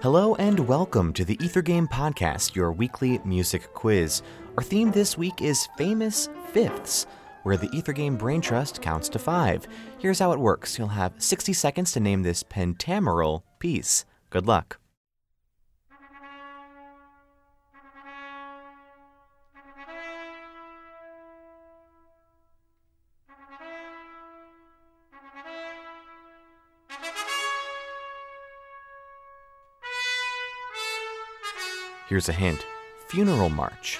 Hello and welcome to the Ether Game Podcast, your weekly music quiz. Our theme this week is Famous Fifths, where the Ether Game Brain Trust counts to five. Here's how it works you'll have 60 seconds to name this pentameral piece. Good luck. Here's a hint Funeral March.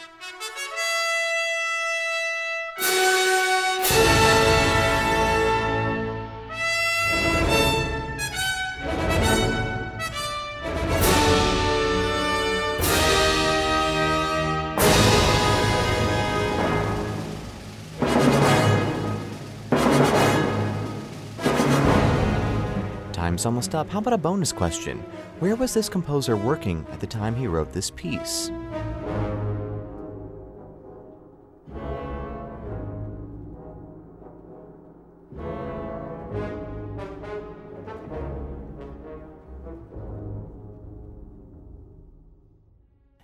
Time's almost up. How about a bonus question? Where was this composer working at the time he wrote this piece?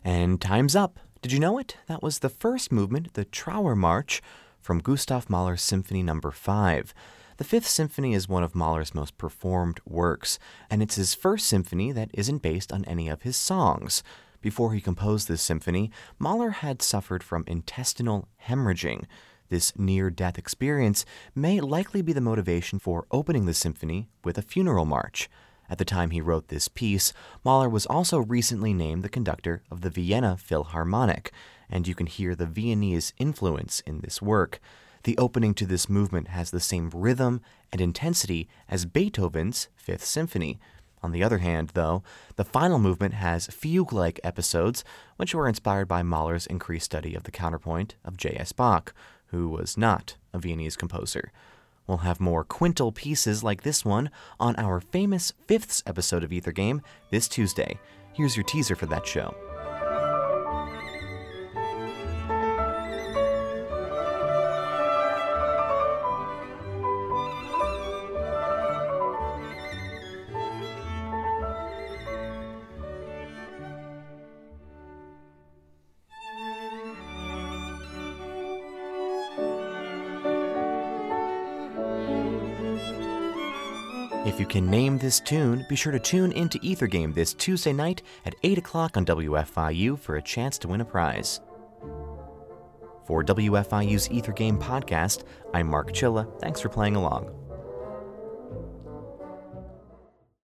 And time's up. Did you know it? That was the first movement, the Trauer March, from Gustav Mahler's Symphony Number 5. The Fifth Symphony is one of Mahler's most performed works, and it's his first symphony that isn't based on any of his songs. Before he composed this symphony, Mahler had suffered from intestinal hemorrhaging. This near death experience may likely be the motivation for opening the symphony with a funeral march. At the time he wrote this piece, Mahler was also recently named the conductor of the Vienna Philharmonic, and you can hear the Viennese influence in this work. The opening to this movement has the same rhythm and intensity as Beethoven's Fifth Symphony. On the other hand, though, the final movement has fugue like episodes, which were inspired by Mahler's increased study of the counterpoint of J.S. Bach, who was not a Viennese composer. We'll have more quintal pieces like this one on our famous fifths episode of Ether Game this Tuesday. Here's your teaser for that show. If you can name this tune, be sure to tune into Ether Game this Tuesday night at 8 o'clock on WFIU for a chance to win a prize. For WFIU's Ether Game podcast, I'm Mark Chilla. Thanks for playing along.